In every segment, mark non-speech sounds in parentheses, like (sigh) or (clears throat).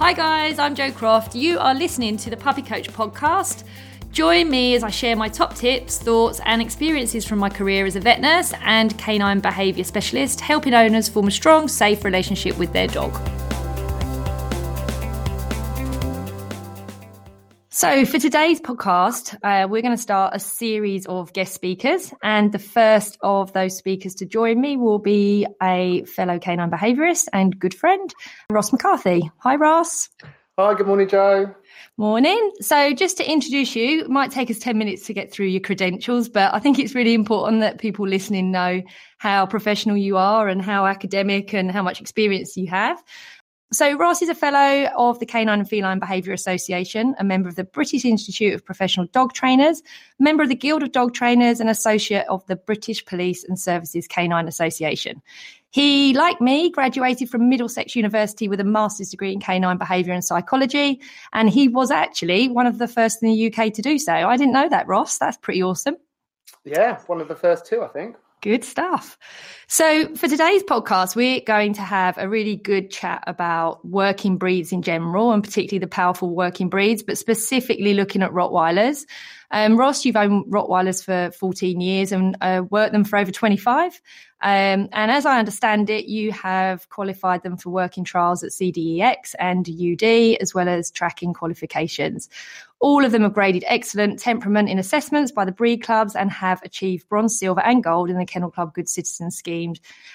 Hi, guys, I'm Jo Croft. You are listening to the Puppy Coach podcast. Join me as I share my top tips, thoughts, and experiences from my career as a vet nurse and canine behaviour specialist, helping owners form a strong, safe relationship with their dog. So, for today's podcast, uh, we're going to start a series of guest speakers. And the first of those speakers to join me will be a fellow canine behaviourist and good friend, Ross McCarthy. Hi, Ross. Hi, good morning, Jo. Morning. So, just to introduce you, it might take us 10 minutes to get through your credentials, but I think it's really important that people listening know how professional you are and how academic and how much experience you have. So, Ross is a fellow of the Canine and Feline Behaviour Association, a member of the British Institute of Professional Dog Trainers, member of the Guild of Dog Trainers, and associate of the British Police and Services Canine Association. He, like me, graduated from Middlesex University with a master's degree in canine behaviour and psychology, and he was actually one of the first in the UK to do so. I didn't know that, Ross. That's pretty awesome. Yeah, one of the first two, I think. Good stuff. So, for today's podcast, we're going to have a really good chat about working breeds in general and particularly the powerful working breeds, but specifically looking at Rottweilers. Um, Ross, you've owned Rottweilers for 14 years and uh, worked them for over 25. Um, and as I understand it, you have qualified them for working trials at CDEX and UD, as well as tracking qualifications. All of them have graded excellent temperament in assessments by the breed clubs and have achieved bronze, silver, and gold in the Kennel Club Good Citizen scheme.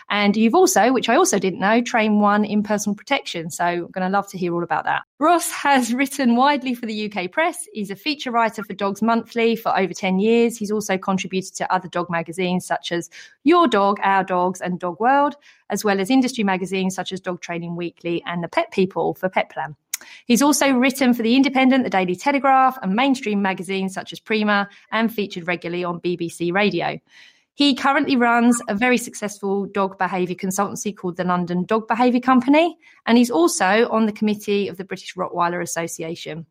And you've also, which I also didn't know, trained one in personal protection. So I'm going to love to hear all about that. Ross has (laughs) written widely for the UK press. He's a feature writer for Dogs Monthly for over 10 years. He's also contributed to other dog magazines such as Your Dog, Our Dogs, and Dog World, as well as industry magazines such as Dog Training Weekly and The Pet People for Petplan. He's also written for The Independent, The Daily Telegraph, and mainstream magazines such as Prima, and featured regularly on BBC Radio. He currently runs a very successful dog behaviour consultancy called the London Dog Behaviour Company, and he's also on the committee of the British Rottweiler Association.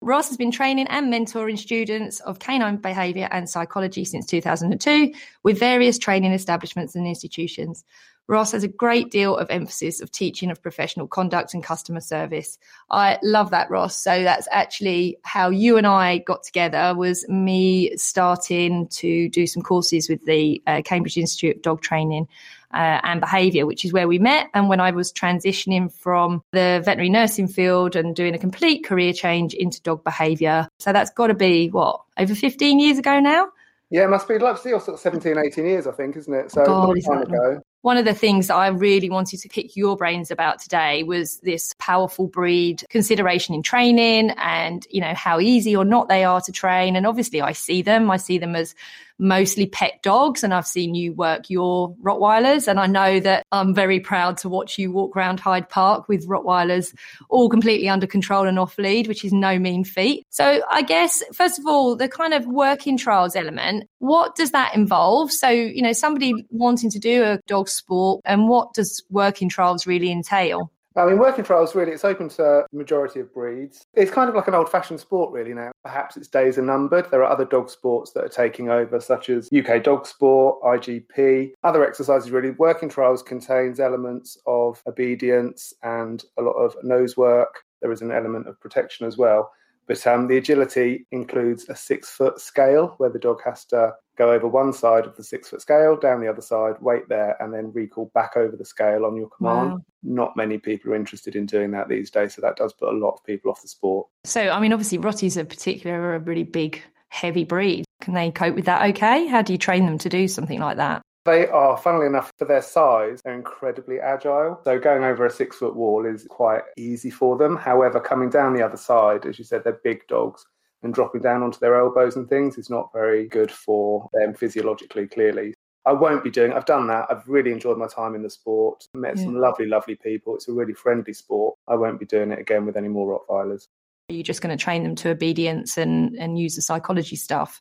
Ross has been training and mentoring students of canine behaviour and psychology since 2002 with various training establishments and institutions. Ross has a great deal of emphasis of teaching of professional conduct and customer service. I love that, Ross. So that's actually how you and I got together was me starting to do some courses with the uh, Cambridge Institute of Dog Training uh, and Behaviour, which is where we met. And when I was transitioning from the veterinary nursing field and doing a complete career change into dog behaviour. So that's got to be what, over 15 years ago now? Yeah, it must be like still sort of 17, 18 years, I think, isn't it? So God, long time ago one of the things I really wanted to pick your brains about today was this powerful breed consideration in training and, you know, how easy or not they are to train. And obviously I see them, I see them as mostly pet dogs and I've seen you work your Rottweilers and I know that I'm very proud to watch you walk around Hyde Park with Rottweilers all completely under control and off lead, which is no mean feat. So I guess, first of all, the kind of working trials element, what does that involve? So, you know, somebody wanting to do a dog sport and what does working trials really entail? I mean, working trials really, it's open to the majority of breeds. It's kind of like an old fashioned sport, really, now. Perhaps its days are numbered. There are other dog sports that are taking over, such as UK Dog Sport, IGP, other exercises, really. Working trials contains elements of obedience and a lot of nose work. There is an element of protection as well. But um, the agility includes a six foot scale where the dog has to go over one side of the six foot scale, down the other side, wait there, and then recall back over the scale on your command. Wow. Not many people are interested in doing that these days. So that does put a lot of people off the sport. So, I mean, obviously, Rotties in particular are a really big, heavy breed. Can they cope with that okay? How do you train them to do something like that? They are, funnily enough, for their size, they're incredibly agile. So going over a six foot wall is quite easy for them. However, coming down the other side, as you said, they're big dogs and dropping down onto their elbows and things is not very good for them physiologically, clearly. I won't be doing. I've done that. I've really enjoyed my time in the sport. Met yeah. some lovely, lovely people. It's a really friendly sport. I won't be doing it again with any more Rottweilers. Are you just going to train them to obedience and and use the psychology stuff?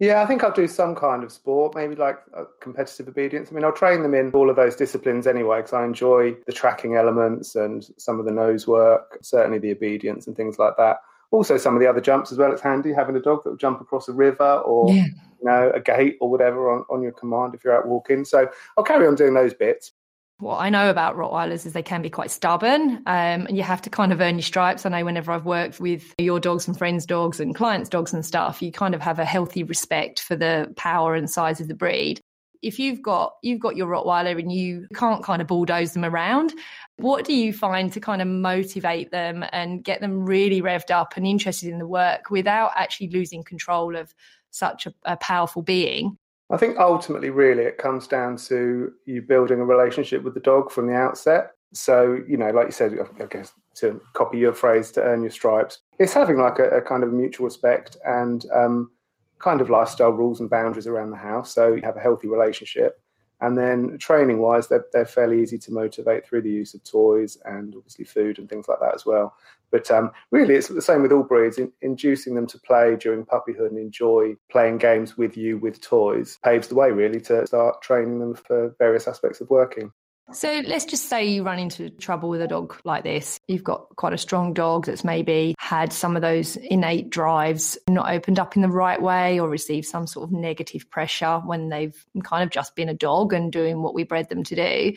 Yeah, I think I'll do some kind of sport, maybe like uh, competitive obedience. I mean, I'll train them in all of those disciplines anyway, because I enjoy the tracking elements and some of the nose work, certainly the obedience and things like that. Also, some of the other jumps as well. It's handy having a dog that will jump across a river or yeah. you know a gate or whatever on, on your command if you're out walking. So I'll carry on doing those bits. What I know about Rottweilers is they can be quite stubborn, um, and you have to kind of earn your stripes. I know whenever I've worked with your dogs and friends' dogs and clients' dogs and stuff, you kind of have a healthy respect for the power and size of the breed. If you've got you've got your Rottweiler and you can't kind of bulldoze them around, what do you find to kind of motivate them and get them really revved up and interested in the work without actually losing control of such a, a powerful being? I think ultimately, really, it comes down to you building a relationship with the dog from the outset. So, you know, like you said, I guess to copy your phrase, to earn your stripes, it's having like a, a kind of mutual respect and um, kind of lifestyle rules and boundaries around the house. So you have a healthy relationship. And then training wise, they're, they're fairly easy to motivate through the use of toys and obviously food and things like that as well. But um, really, it's the same with all breeds. In, inducing them to play during puppyhood and enjoy playing games with you with toys paves the way, really, to start training them for various aspects of working. So let's just say you run into trouble with a dog like this. You've got quite a strong dog that's maybe had some of those innate drives not opened up in the right way or received some sort of negative pressure when they've kind of just been a dog and doing what we bred them to do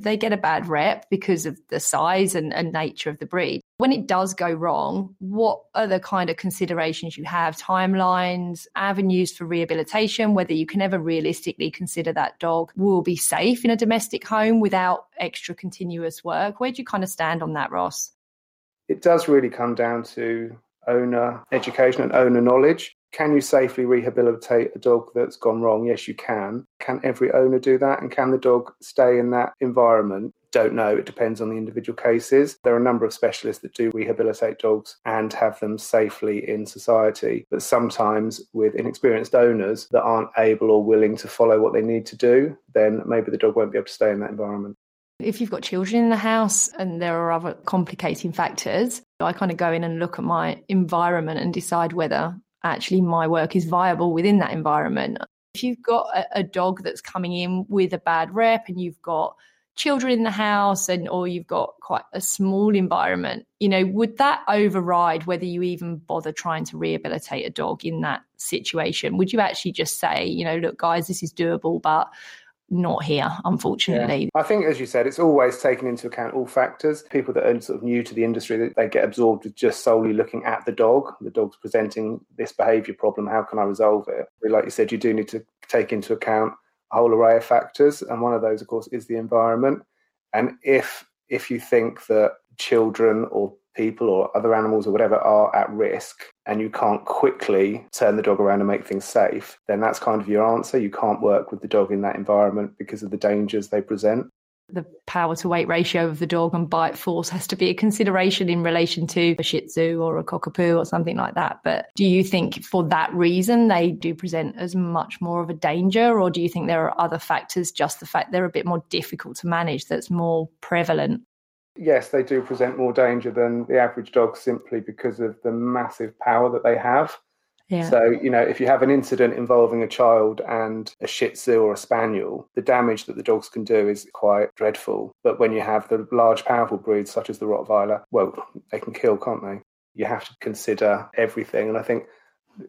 they get a bad rep because of the size and, and, nature of the breed. When it does go wrong, what are the kind of considerations you have? Timelines, avenues for rehabilitation, whether you can ever realistically consider that dog will be safe in a domestic home without extra continuous work. Where do you kind of stand on that, Ross? It does really come down to owner education and owner knowledge. Can you safely rehabilitate a dog that's gone wrong? Yes, you can. Can every owner do that? And can the dog stay in that environment? Don't know. It depends on the individual cases. There are a number of specialists that do rehabilitate dogs and have them safely in society. But sometimes, with inexperienced owners that aren't able or willing to follow what they need to do, then maybe the dog won't be able to stay in that environment. If you've got children in the house and there are other complicating factors, I kind of go in and look at my environment and decide whether actually my work is viable within that environment. If you've got a, a dog that's coming in with a bad rep and you've got children in the house and or you've got quite a small environment you know would that override whether you even bother trying to rehabilitate a dog in that situation would you actually just say you know look guys this is doable but not here, unfortunately. Yeah. I think, as you said, it's always taken into account all factors. People that are sort of new to the industry, they get absorbed with just solely looking at the dog. The dog's presenting this behaviour problem. How can I resolve it? Like you said, you do need to take into account a whole array of factors, and one of those, of course, is the environment. And if if you think that children or people or other animals or whatever are at risk and you can't quickly turn the dog around and make things safe, then that's kind of your answer. You can't work with the dog in that environment because of the dangers they present. The power to weight ratio of the dog and bite force has to be a consideration in relation to a Shih Tzu or a Cockapoo or something like that. But do you think for that reason they do present as much more of a danger, or do you think there are other factors, just the fact they're a bit more difficult to manage, that's more prevalent? Yes, they do present more danger than the average dog simply because of the massive power that they have. Yeah. So, you know, if you have an incident involving a child and a Shih Tzu or a Spaniel, the damage that the dogs can do is quite dreadful. But when you have the large, powerful breeds such as the Rottweiler, well, they can kill, can't they? You have to consider everything. And I think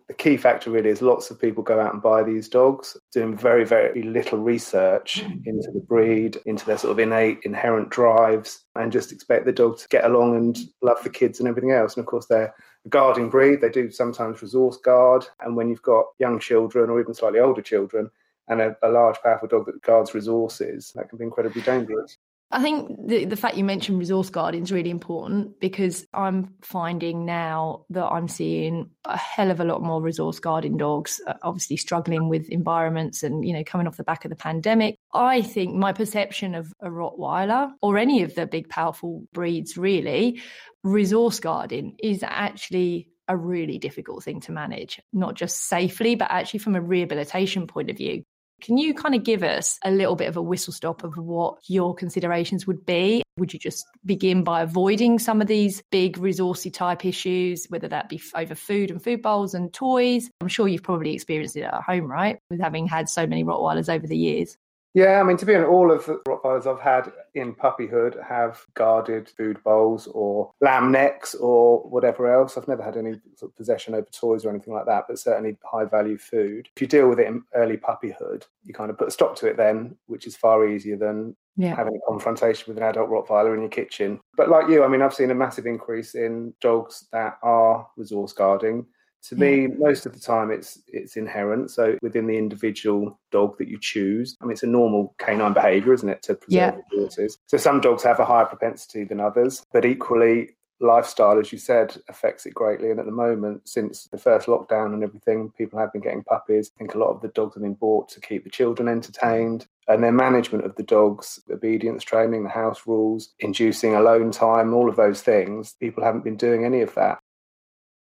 the key factor really is lots of people go out and buy these dogs, doing very, very little research mm. into the breed, into their sort of innate, inherent drives, and just expect the dog to get along and love the kids and everything else. And of course, they're a guarding breed. They do sometimes resource guard. And when you've got young children or even slightly older children, and a, a large, powerful dog that guards resources, that can be incredibly dangerous. I think the, the fact you mentioned resource guarding is really important because I'm finding now that I'm seeing a hell of a lot more resource guarding dogs, uh, obviously struggling with environments and, you know, coming off the back of the pandemic. I think my perception of a Rottweiler or any of the big, powerful breeds, really, resource guarding is actually a really difficult thing to manage, not just safely, but actually from a rehabilitation point of view. Can you kind of give us a little bit of a whistle stop of what your considerations would be? Would you just begin by avoiding some of these big resourcey type issues, whether that be over food and food bowls and toys? I'm sure you've probably experienced it at home, right? With having had so many Rottweilers over the years. Yeah, I mean, to be honest, all of the Rottweilers I've had in puppyhood have guarded food bowls or lamb necks or whatever else. I've never had any sort of possession over toys or anything like that, but certainly high value food. If you deal with it in early puppyhood, you kind of put a stop to it then, which is far easier than yeah. having a confrontation with an adult Rottweiler in your kitchen. But like you, I mean, I've seen a massive increase in dogs that are resource guarding. To me, most of the time it's it's inherent. So within the individual dog that you choose, I mean, it's a normal canine behaviour, isn't it, to preserve yeah. resources. So some dogs have a higher propensity than others, but equally, lifestyle, as you said, affects it greatly. And at the moment, since the first lockdown and everything, people have been getting puppies. I think a lot of the dogs have been bought to keep the children entertained. And their management of the dogs, obedience training, the house rules, inducing alone time, all of those things, people haven't been doing any of that.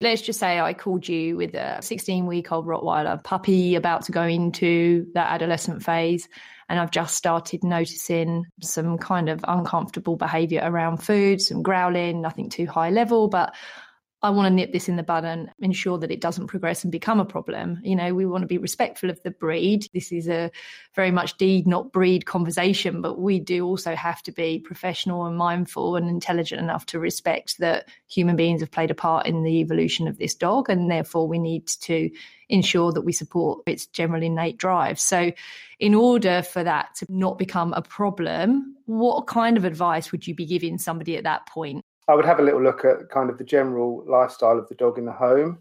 Let's just say I called you with a 16 week old Rottweiler puppy about to go into that adolescent phase and I've just started noticing some kind of uncomfortable behavior around food, some growling, nothing too high level, but I want to nip this in the bud and ensure that it doesn't progress and become a problem. You know, we want to be respectful of the breed. This is a very much deed, not breed conversation, but we do also have to be professional and mindful and intelligent enough to respect that human beings have played a part in the evolution of this dog. And therefore, we need to ensure that we support its general innate drive. So, in order for that to not become a problem, what kind of advice would you be giving somebody at that point? I would have a little look at kind of the general lifestyle of the dog in the home.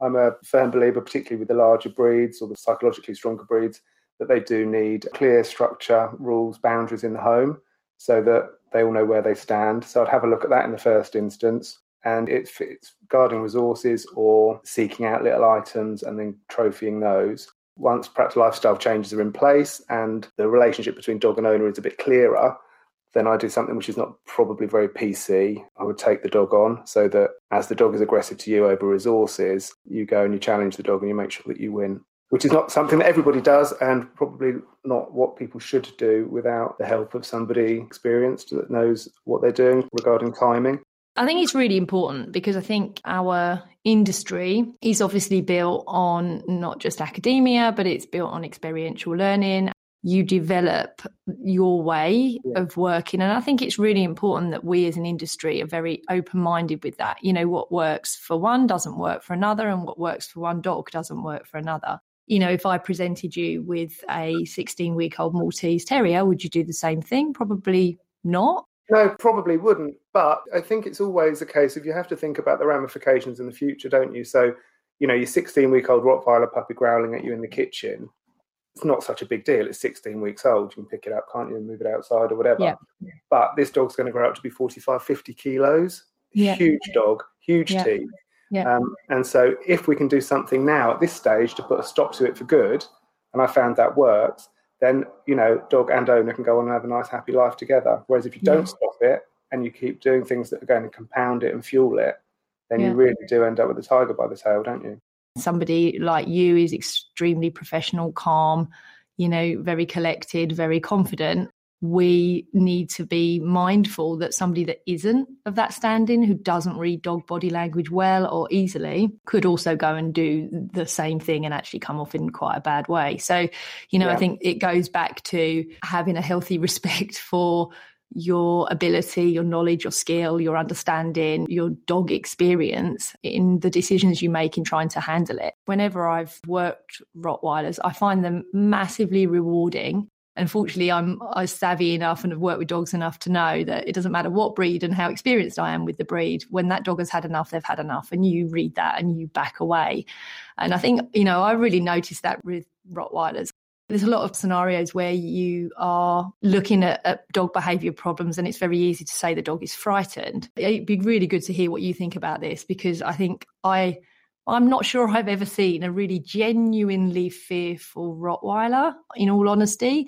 I'm a firm believer, particularly with the larger breeds or the psychologically stronger breeds, that they do need clear structure, rules, boundaries in the home so that they all know where they stand. So I'd have a look at that in the first instance. And if it's guarding resources or seeking out little items and then trophying those, once perhaps lifestyle changes are in place and the relationship between dog and owner is a bit clearer, then I do something which is not probably very PC. I would take the dog on so that as the dog is aggressive to you over resources, you go and you challenge the dog and you make sure that you win, which is not something that everybody does and probably not what people should do without the help of somebody experienced that knows what they're doing regarding timing. I think it's really important because I think our industry is obviously built on not just academia, but it's built on experiential learning you develop your way yeah. of working. And I think it's really important that we as an industry are very open minded with that. You know, what works for one doesn't work for another, and what works for one dog doesn't work for another. You know, if I presented you with a 16 week old Maltese Terrier, would you do the same thing? Probably not. No, probably wouldn't. But I think it's always a case of you have to think about the ramifications in the future, don't you? So, you know, your 16 week old Rottweiler puppy growling at you in the kitchen not such a big deal. It's 16 weeks old. You can pick it up, can't you, and move it outside or whatever. Yeah. But this dog's going to grow up to be 45, 50 kilos. Yeah. Huge dog, huge yeah. teeth. Yeah. Um, and so if we can do something now at this stage to put a stop to it for good, and I found that works, then, you know, dog and owner can go on and have a nice, happy life together. Whereas if you don't stop it and you keep doing things that are going to compound it and fuel it, then you really do end up with a tiger by the tail, don't you? Somebody like you is extremely professional, calm, you know, very collected, very confident. We need to be mindful that somebody that isn't of that standing, who doesn't read dog body language well or easily, could also go and do the same thing and actually come off in quite a bad way. So, you know, yeah. I think it goes back to having a healthy (laughs) respect for your ability, your knowledge, your skill, your understanding, your dog experience in the decisions you make in trying to handle it. Whenever I've worked Rottweilers, I find them massively rewarding. Unfortunately, I'm, I'm savvy enough and have worked with dogs enough to know that it doesn't matter what breed and how experienced I am with the breed. When that dog has had enough, they've had enough, and you read that and you back away. And I think, you know, I really noticed that with Rottweilers. There's a lot of scenarios where you are looking at, at, dog behavior problems, and it's very easy to say the dog is frightened. It'd be really good to hear what you think about this because I think I. I'm not sure I've ever seen a really genuinely fearful Rottweiler, in all honesty.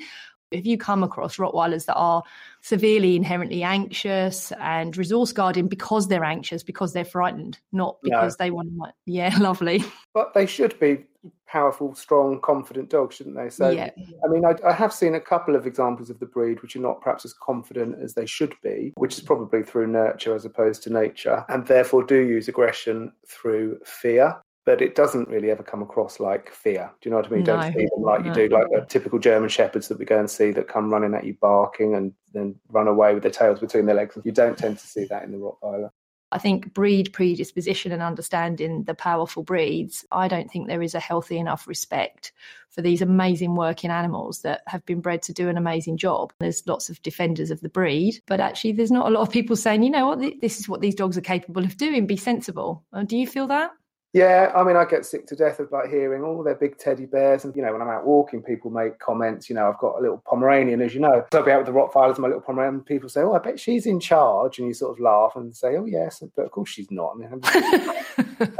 If you come across Rottweilers that are severely inherently anxious and resource guarding because they're anxious, because they're frightened, not because no. they want to, yeah, (laughs) lovely. But they should be powerful, strong, confident dogs, shouldn't they? So, yeah. I mean, I, I, have seen a couple of examples of the breed which are not perhaps as confident as they should be, which is probably through nurture as opposed to nature, and therefore do use aggression through fear. But it doesn't really ever come across like fear. Do you know what I mean? No. Don't see them like no. you do, like the typical German shepherds that we go and see that come running at you barking and then run away with their tails between their legs. You don't tend to see that in the Rottweiler. I think breed predisposition and understanding the powerful breeds, I don't think there is a healthy enough respect for these amazing working animals that have been bred to do an amazing job. There's lots of defenders of the breed, but actually, there's not a lot of people saying, you know what, this is what these dogs are capable of doing, be sensible. Uh, do you feel that? Yeah, I mean, I get sick to death of like hearing all oh, they're big teddy bears, and you know, when I'm out walking, people make comments. You know, I've got a little Pomeranian, as you know. So I'll be out with the Rottweilers, my little Pomeranian. People say, "Oh, I bet she's in charge," and you sort of laugh and say, "Oh, yes," but of course she's not. I mean,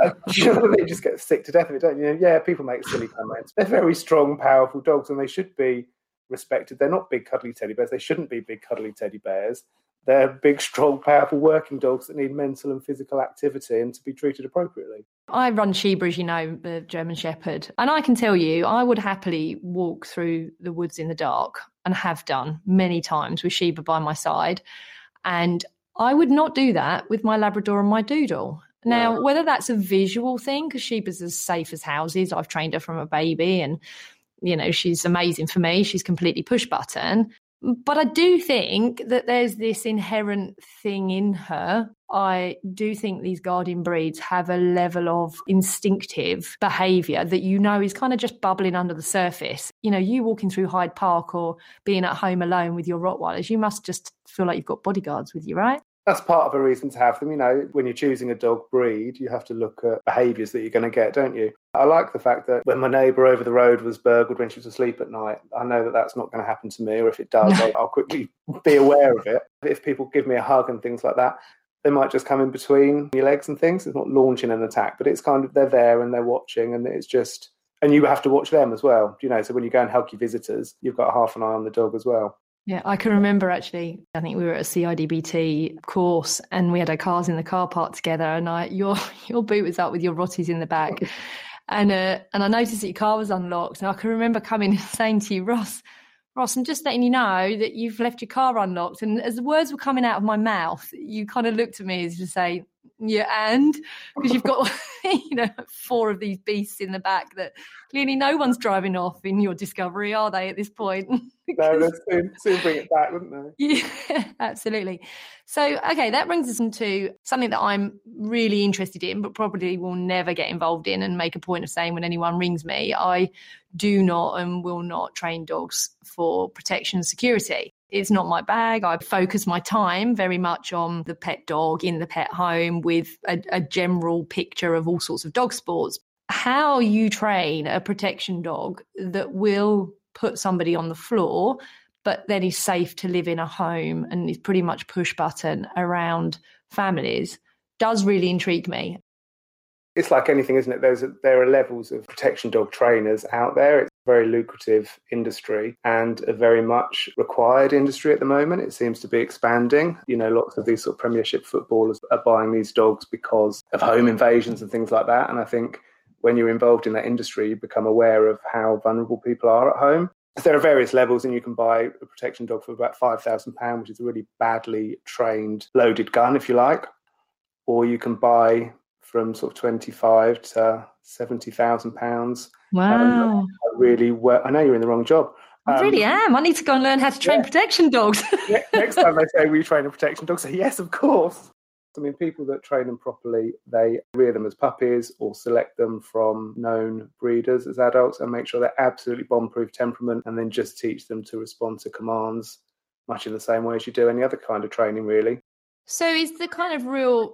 uh, you know, they just get sick to death of it, don't you? Yeah, people make silly comments. They're very strong, powerful dogs, and they should be respected. They're not big, cuddly teddy bears. They shouldn't be big, cuddly teddy bears. They're big, strong, powerful working dogs that need mental and physical activity and to be treated appropriately. I run Sheba, as you know, the German Shepherd. And I can tell you, I would happily walk through the woods in the dark and have done many times with Sheba by my side. And I would not do that with my Labrador and my Doodle. Now, whether that's a visual thing, because Sheba's as safe as houses, I've trained her from a baby and you know, she's amazing for me. She's completely push button. But I do think that there's this inherent thing in her. I do think these guardian breeds have a level of instinctive behavior that you know is kind of just bubbling under the surface. You know, you walking through Hyde Park or being at home alone with your Rottweilers, you must just feel like you've got bodyguards with you, right? that's part of a reason to have them. You know, when you're choosing a dog breed, you have to look at behaviours that you're going to get, don't you? I like the fact that when my neighbour over the road was burgled when she was asleep at night, I know that that's not going to happen to me, or if it does, I'll, I'll quickly be aware of it. If people give me a hug and things like that, they might just come in between your legs and things. It's not launching an attack, but it's kind of they're there and they're watching, and it's just and you have to watch them as well. You know, so when you go and help your visitors, you've got half an eye on the dog as well. Yeah, I can remember actually. I think we were at a CIDBT course, and we had our cars in the car park together. And I, your (laughs) your boot was up with your rotties in the back, (laughs) and uh, and I noticed that your car was unlocked. And I can remember coming and (laughs) saying to you, Ross, Ross, I'm just letting you know that you've left your car unlocked. And as the words were coming out of my mouth, you kind of looked at me as to say, yeah, and because you've (laughs) got (laughs) you know four of these beasts in the back that clearly no one's driving off in your discovery, are they? At this point, (laughs) no, they'll soon, soon bring it back, wouldn't they? Yeah, absolutely. So, okay, that brings us into something that I'm really interested in, but probably will never get involved in, and make a point of saying when anyone rings me, I do not and will not train dogs for protection and security. It's not my bag. I focus my time very much on the pet dog in the pet home with a, a general picture of all sorts of dog sports. How you train a protection dog that will put somebody on the floor, but then is safe to live in a home and is pretty much push button around families does really intrigue me it's like anything, isn't it? There's a, there are levels of protection dog trainers out there. Very lucrative industry and a very much required industry at the moment. It seems to be expanding. You know, lots of these sort of Premiership footballers are buying these dogs because of home invasions and things like that. And I think when you're involved in that industry, you become aware of how vulnerable people are at home. There are various levels, and you can buy a protection dog for about £5,000, which is a really badly trained, loaded gun, if you like. Or you can buy from sort of 25 to 70,000 pounds. Wow. Um, really work. I know you're in the wrong job. I um, really am. I need to go and learn how to train yeah. protection dogs. (laughs) Next time they say, we train a protection dog? Say, yes, of course. I mean, people that train them properly, they rear them as puppies or select them from known breeders as adults and make sure they're absolutely bomb-proof temperament and then just teach them to respond to commands much in the same way as you do any other kind of training, really. So is the kind of real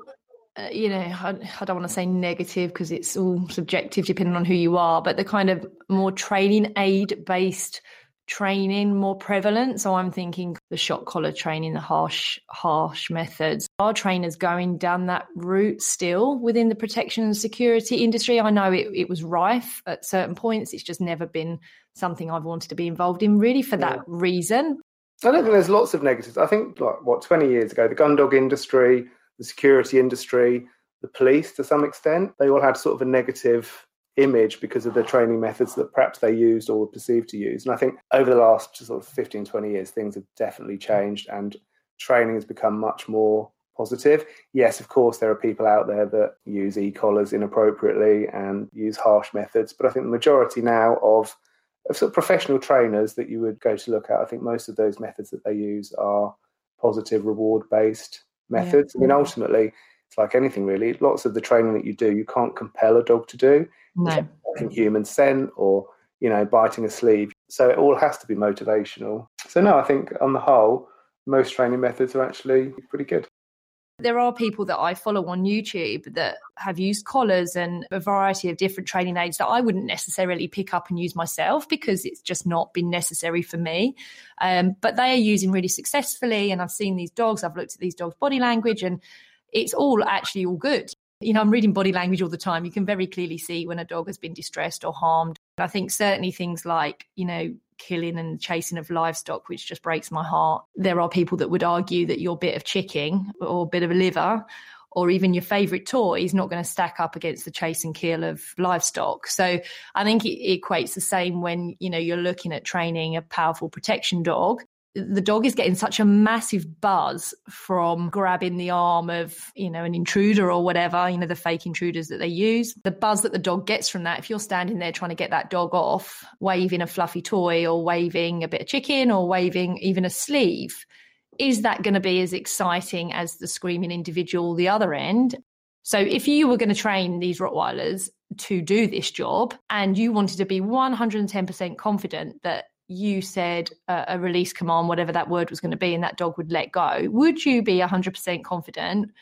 uh, you know, I, I don't want to say negative because it's all subjective depending on who you are, but the kind of more training aid based training more prevalent. So I'm thinking the shock collar training, the harsh, harsh methods. Are trainers going down that route still within the protection and security industry? I know it, it was rife at certain points. It's just never been something I've wanted to be involved in really for that reason. I don't think there's lots of negatives. I think like what 20 years ago, the gun dog industry the security industry, the police to some extent, they all had sort of a negative image because of the training methods that perhaps they used or were perceived to use. And I think over the last sort of 15, 20 years, things have definitely changed and training has become much more positive. Yes, of course, there are people out there that use e collars inappropriately and use harsh methods, but I think the majority now of, of sort of professional trainers that you would go to look at, I think most of those methods that they use are positive, reward based methods. Yeah. I mean, ultimately, it's like anything really. Lots of the training that you do, you can't compel a dog to do. No. human scent or, you know, biting a sleeve. So it all has to be motivational. So no, I think on the whole, most training methods are actually pretty good. There are people that I follow on YouTube that have used collars and a variety of different training aids that I wouldn't necessarily pick up and use myself because it's just not been necessary for me. Um, but they are using really successfully. And I've seen these dogs, I've looked at these dogs' body language, and it's all actually all good. You know, I'm reading body language all the time. You can very clearly see when a dog has been distressed or harmed. I think certainly things like, you know, killing and chasing of livestock, which just breaks my heart. There are people that would argue that your bit of chicken or bit of a liver or even your favorite toy is not going to stack up against the chase and kill of livestock. So I think it equates the same when, you know, you're looking at training a powerful protection dog the dog is getting such a massive buzz from grabbing the arm of, you know, an intruder or whatever, you know, the fake intruders that they use. The buzz that the dog gets from that, if you're standing there trying to get that dog off, waving a fluffy toy or waving a bit of chicken or waving even a sleeve, is that going to be as exciting as the screaming individual the other end? So if you were going to train these Rottweilers to do this job and you wanted to be 110% confident that you said a, a release command, whatever that word was going to be, and that dog would let go, would you be 100% confident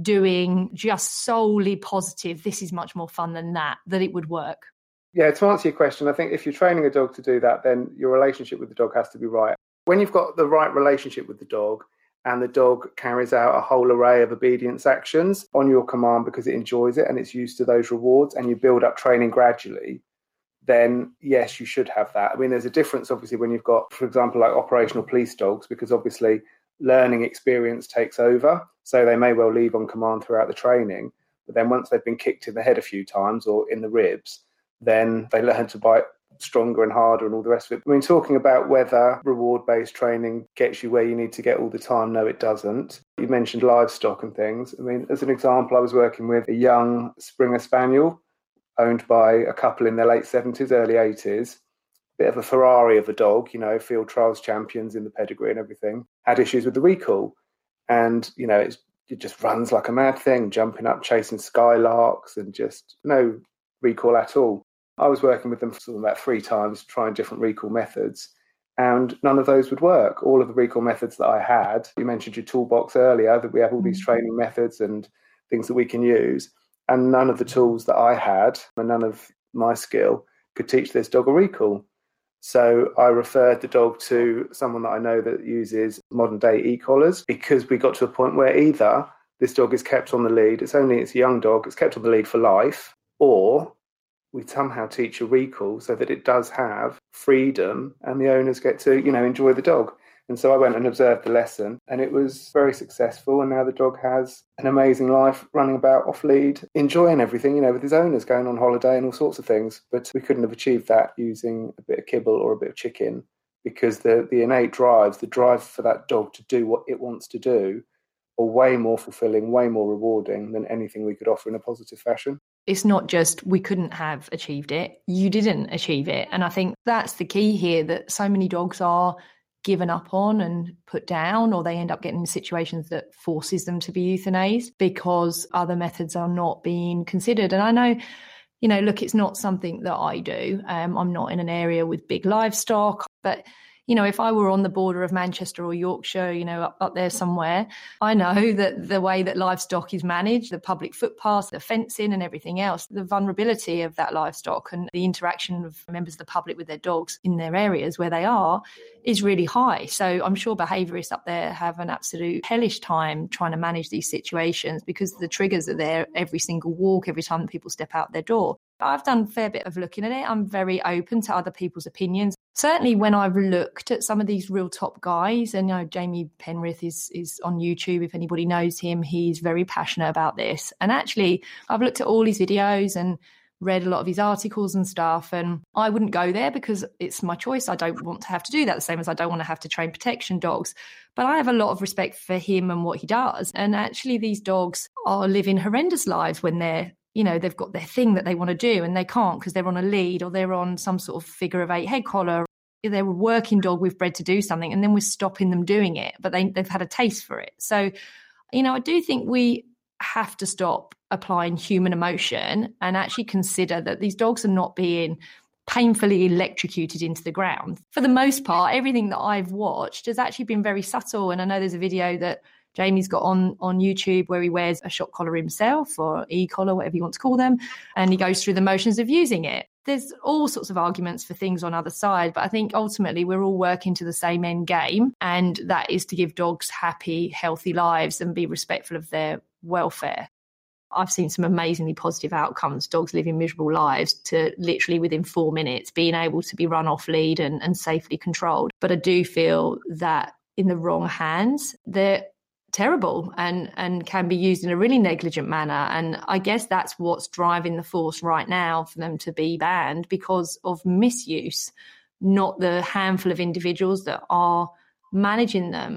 doing just solely positive, this is much more fun than that, that it would work? Yeah, to answer your question, I think if you're training a dog to do that, then your relationship with the dog has to be right. When you've got the right relationship with the dog, and the dog carries out a whole array of obedience actions on your command because it enjoys it and it's used to those rewards, and you build up training gradually, then yes, you should have that. I mean, there's a difference, obviously, when you've got, for example, like operational police dogs, because obviously learning experience takes over. So they may well leave on command throughout the training. But then once they've been kicked in the head a few times or in the ribs, then they learn to bite stronger and harder and all the rest of it. I mean, talking about whether reward based training gets you where you need to get all the time, no, it doesn't. You mentioned livestock and things. I mean, as an example, I was working with a young Springer Spaniel owned by a couple in their late 70s, early 80s. Bit of a Ferrari of a dog, you know, field trials champions in the pedigree and everything. Had issues with the recall. And, you know, it just runs like a mad thing, jumping up, chasing skylarks, and just no recall at all. I was working with them for about three times, trying different recall methods, and none of those would work. All of the recall methods that I had, you mentioned your toolbox earlier, that we have all these mm. training methods and things that we can use and none of the tools that I had and none of my skill could teach this dog a recall. So I referred the dog to someone that I know that uses modern day e-collars because we got to a point where either this dog is kept on the lead, it's only it's a young dog, it's kept on the lead for life, or we somehow teach a recall so that it does have freedom and the owners get to, you know, enjoy the dog. And so I went and observed the lesson, and it was very successful. And now the dog has an amazing life running about off lead, enjoying everything, you know, with his owners going on holiday and all sorts of things. But we couldn't have achieved that using a bit of kibble or a bit of chicken because the, the innate drives, the drive for that dog to do what it wants to do, are way more fulfilling, way more rewarding than anything we could offer in a positive fashion it's not just we couldn't have achieved it, you didn't achieve it. And I think that's the key here that so many dogs are given up on and put down, or they end up getting in situations that forces them to be euthanized because other methods are not being considered. And I know, you know, look, it's not something that I do. Um, I'm not in an area with big livestock, but you know, if I were on the border of Manchester or Yorkshire, you know, up, up there somewhere, I know (laughs) that the way that livestock is managed, the public footpaths, the fencing and everything else, the vulnerability of that livestock and the interaction of members of the public with their dogs in their areas where they are is really high. So I'm sure behaviourists up there have an absolute hellish time trying to manage these situations because the triggers are there every single walk, every time people step out their door. I've done a fair bit of looking at it. I'm very open to other people's opinions certainly when I've looked at some of these real top guys, and you know Jamie Penrith is is on YouTube. If anybody knows him, he's very passionate about this. And actually, I've looked at all his videos and read a lot of his articles and stuff. And I wouldn't go there because it's my choice. I don't want to have to do that. The same as I don't want to have to train protection dogs. But I have a lot of respect for him and what he does. And actually, these dogs are living horrendous lives when they're you know they've got their thing that they want to do and they can't because they're on a lead or they're on some sort of figure of eight head collar they're a working dog we've bred to do something and then we're stopping them doing it but they, they've had a taste for it so you know i do think we have to stop applying human emotion and actually consider that these dogs are not being painfully electrocuted into the ground. For the most part, everything that I've watched has actually been very subtle. And I know there's a video that Jamie's got on on YouTube where he wears a shock collar himself or e collar, whatever you want to call them, and he goes through the motions of using it. There's all sorts of arguments for things on other side, but I think ultimately we're all working to the same end game, and that is to give dogs happy, healthy lives and be respectful of their welfare. I've seen some amazingly positive outcomes, dogs living miserable lives to literally within four minutes being able to be run off lead and, and safely controlled. But I do feel that in the wrong hands, they're terrible and and can be used in a really negligent manner and i guess that's what's driving the force right now for them to be banned because of misuse not the handful of individuals that are managing them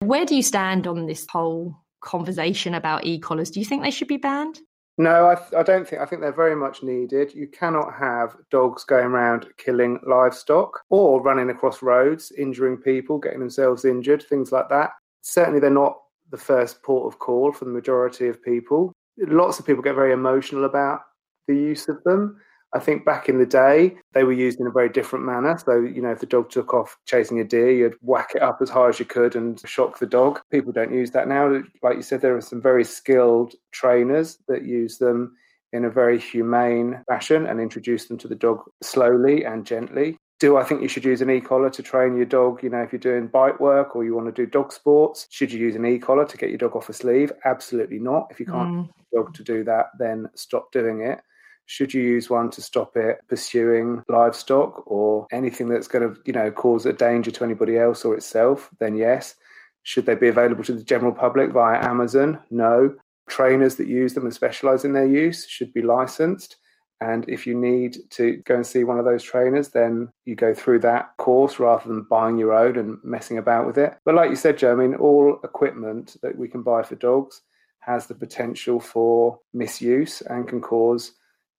where do you stand on this whole conversation about e-collars do you think they should be banned no, I, th- I, don't think. I think they're very much needed. You cannot have dogs going around killing livestock or running across roads, injuring people, getting themselves injured, things like that. Certainly, they're not the first port of call for the majority of people. Lots of people get very emotional about the use of them. I think back in the day, they were used in a very different manner. So, you know, if the dog took off chasing a deer, you'd whack it up as high as you could and shock the dog. People don't use that now. Like you said, there are some very skilled trainers that use them in a very humane fashion and introduce them to the dog slowly and gently do I think you should use an e-collar to train your dog? You know, if you're doing bite work or you want to do dog sports, should you use an e-collar to get your dog off a sleeve? Absolutely not. If you can't mm. dog to do that, then stop doing it. Should you use one to stop it pursuing livestock or anything that's going to, you know, cause a danger to anybody else or itself? Then yes. Should they be available to the general public via Amazon? No. Trainers that use them and specialize in their use should be licensed. And if you need to go and see one of those trainers, then you go through that course rather than buying your own and messing about with it. But like you said, Jo, I mean, all equipment that we can buy for dogs has the potential for misuse and can cause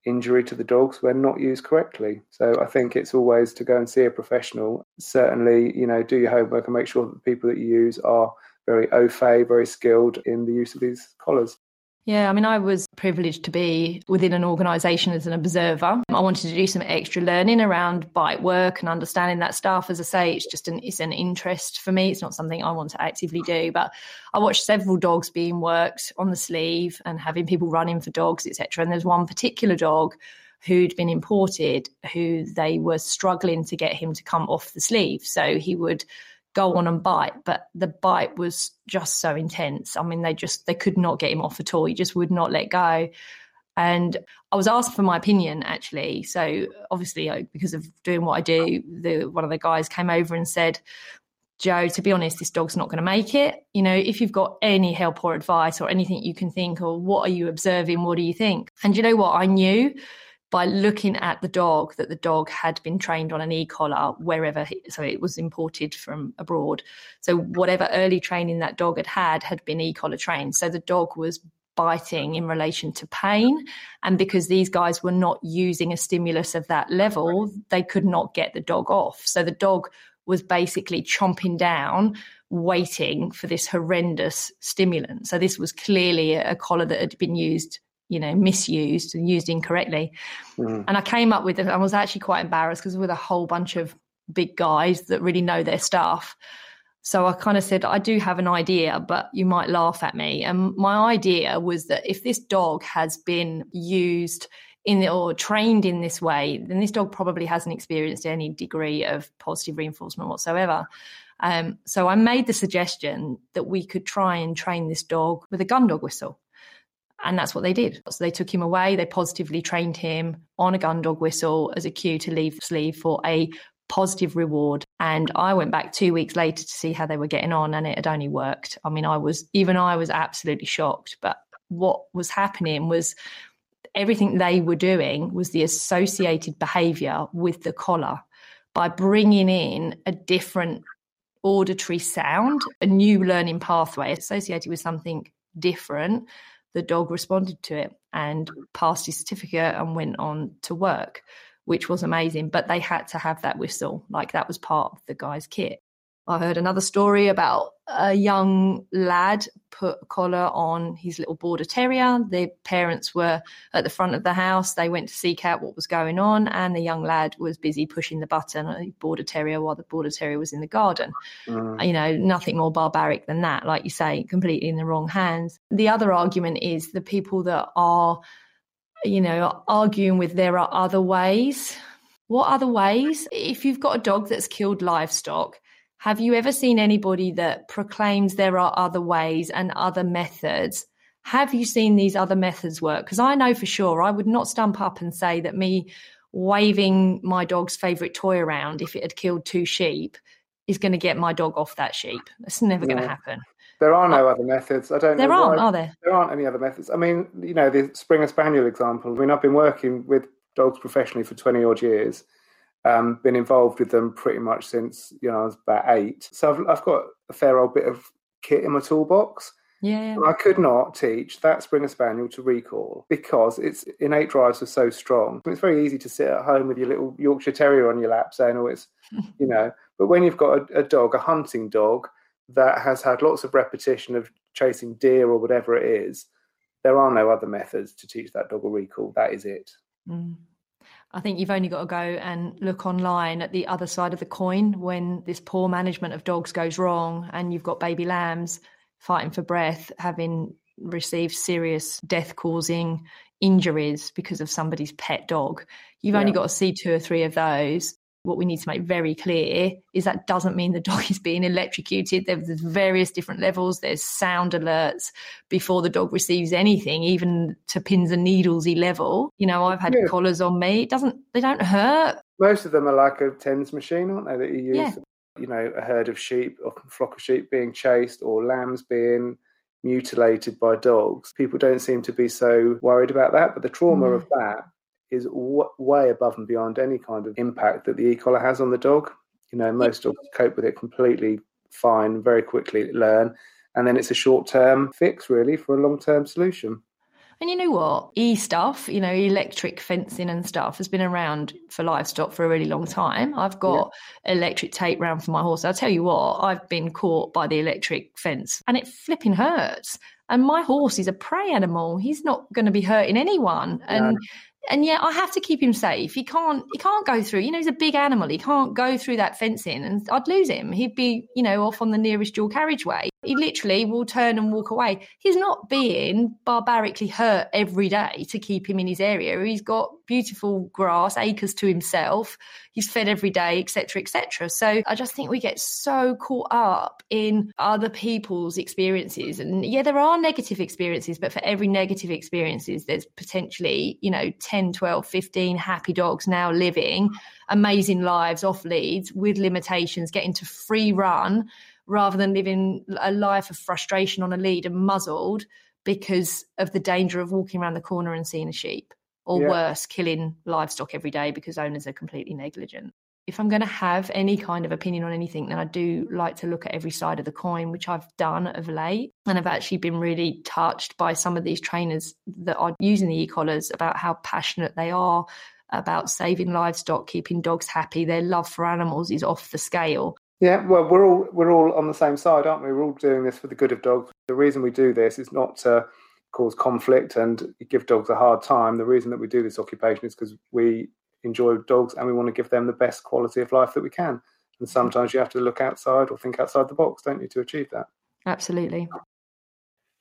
injury to the dogs when not used correctly. So I think it's always to go and see a professional. Certainly, you know, do your homework and make sure that the people that you use are very au fait, very skilled in the use of these collars. Yeah, I mean, I was privileged to be within an organisation as an observer. I wanted to do some extra learning around bite work and understanding that stuff. As I say, it's just an it's an interest for me. It's not something I want to actively do, but I watched several dogs being worked on the sleeve and having people running for dogs, etc. And there's one particular dog who'd been imported who they were struggling to get him to come off the sleeve. So he would go on and bite, but the bite was just so intense. I mean, they just they could not get him off at all. He just would not let go. And I was asked for my opinion actually. So obviously, because of doing what I do, the one of the guys came over and said, "Jo, to be honest, this dog's not going to make it. You know, if you've got any help or advice or anything you can think, or what are you observing? What do you think?" And you know what? I knew by looking at the dog that the dog had been trained on an e-collar wherever he, so it was imported from abroad. So whatever early training that dog had had had been e-collar trained. So the dog was biting in relation to pain. And because these guys were not using a stimulus of that level they could not get the dog off. So the dog was basically chomping down waiting for this horrendous stimulant. So this was clearly a collar that had been used you know misused and used incorrectly. Mm. and i came up with it i was actually quite embarrassed because with a whole bunch of big guys that really know their stuff. So i kind of said i do have an idea but you might laugh at me. And my idea was that if this dog has been used in the, or trained in this way then this dog probably hasn't experienced any degree of positive reinforcement whatsoever. Um, so i made the suggestion that we could try and train this dog with a gun dog whistle and that's what they did. So they took him away. They positively trained him on a gun dog whistle as a cue to leave sleeve for a positive reward. And I went back two weeks later to see how they were getting on, and it had only worked. I mean, I was, even I was absolutely shocked. But what was happening was everything they were doing was the associated behavior with the collar by bringing in a different auditory sound, a new learning pathway associated with something different the dog responded to it and mm. passed his certificate and went on to work, which was amazing. But they had to have that whistle, like that was part of the guy's kit. I heard another story about a young lad put a collar on his little border terrier. The parents were at the front of the house. They went to seek out what was going on, and the young lad was busy pushing the button on the border terrier while the border terrier was in the garden. Mm. You know, nothing more barbaric than that, like you say, completely in the wrong hands. The other argument is the people that are, you know, arguing with there are other ways. What other ways? If you've got a dog that's killed livestock, have you ever seen anybody that proclaims there are other ways and other methods? Have you seen these other methods work? Because I know for sure I would not stump up and say that me waving my dog's favorite toy around if it had killed two sheep is going to get my dog off that sheep. That's never yeah. going to happen. There are no other methods. I don't. There aren't, why. are there? There aren't any other methods. I mean, you know, the Springer Spaniel example. I mean, I've been working with dogs professionally for twenty odd years, um, been involved with them pretty much since you know I was about eight. So I've, I've got a fair old bit of kit in my toolbox. Yeah, I could not teach that Springer Spaniel to recall because its innate drives are so strong. It's very easy to sit at home with your little Yorkshire Terrier on your lap saying, "Oh, it's," (laughs) you know. But when you've got a, a dog, a hunting dog that has had lots of repetition of chasing deer or whatever it is, there are no other methods to teach that dog a recall. That is it. Mm. I think you've only got to go and look online at the other side of the coin when this poor management of dogs goes wrong and you've got baby lambs fighting for breath, having received serious death causing injuries because of somebody's pet dog. You've yeah. only got to see two or three of those what we need to make very clear is that doesn't mean the dog (laughs) is being electrocuted. There's various different levels. There's sound alerts before the dog receives anything, even to pins and needlesy level. You know, I've had yeah. collars on me. It doesn't, they don't hurt. Most of them are like a TENS machine, aren't they? That you use, yeah. you know, a herd of sheep or flock of sheep being chased or lambs being mutilated by dogs. People don't seem to be so worried about that, but the trauma mm. of that is w- way above and beyond any kind of impact that the e-collar has on the dog. You know, most dogs cope with it completely fine, very quickly learn, and then it's a short-term fix really for a long-term solution. And you know what? E stuff, you know, electric fencing and stuff has been around for livestock for a really long time. I've got yeah. electric tape round for my horse. I'll tell you what, I've been caught by the electric fence and it flipping hurts. And my horse is a prey animal. He's not going to be hurting anyone. And and yet I have to keep him safe. He can't he can't go through. You know, he's a big animal. He can't go through that fencing, and I'd lose him. He'd be you know off on the nearest dual carriageway. He literally will turn and walk away. He's not being barbarically hurt every day to keep him in his area. He's got beautiful grass, acres to himself. He's fed every day, etc., etc. So I just think we get so caught up in other people's experiences, and yeah, there are negative experiences, but for every negative experiences, there's potentially you know 10, 12, 15 happy dogs now living amazing lives off leads with limitations, getting to free run rather than living a life of frustration on a lead and muzzled because of the danger of walking around the corner and seeing a sheep or yeah. worse, killing livestock every day because owners are completely negligent. If I'm going to have any kind of opinion on anything, then I do like to look at every side of the coin, which I've done of late. And I've actually been really touched by some of these trainers that are using the e collars about how passionate they are about saving livestock, keeping dogs happy. Their love for animals is off the scale. Yeah, well, we're all we're all on the same side, aren't we? We're all doing this for the good of dogs. The reason we do this is not to cause conflict and give dogs a hard time. The reason that we do this occupation is because we enjoy dogs and we want to give them the best quality of life that we can. And mm-hmm. sometimes you have to look outside or think outside the box, don't you, to achieve that? Absolutely.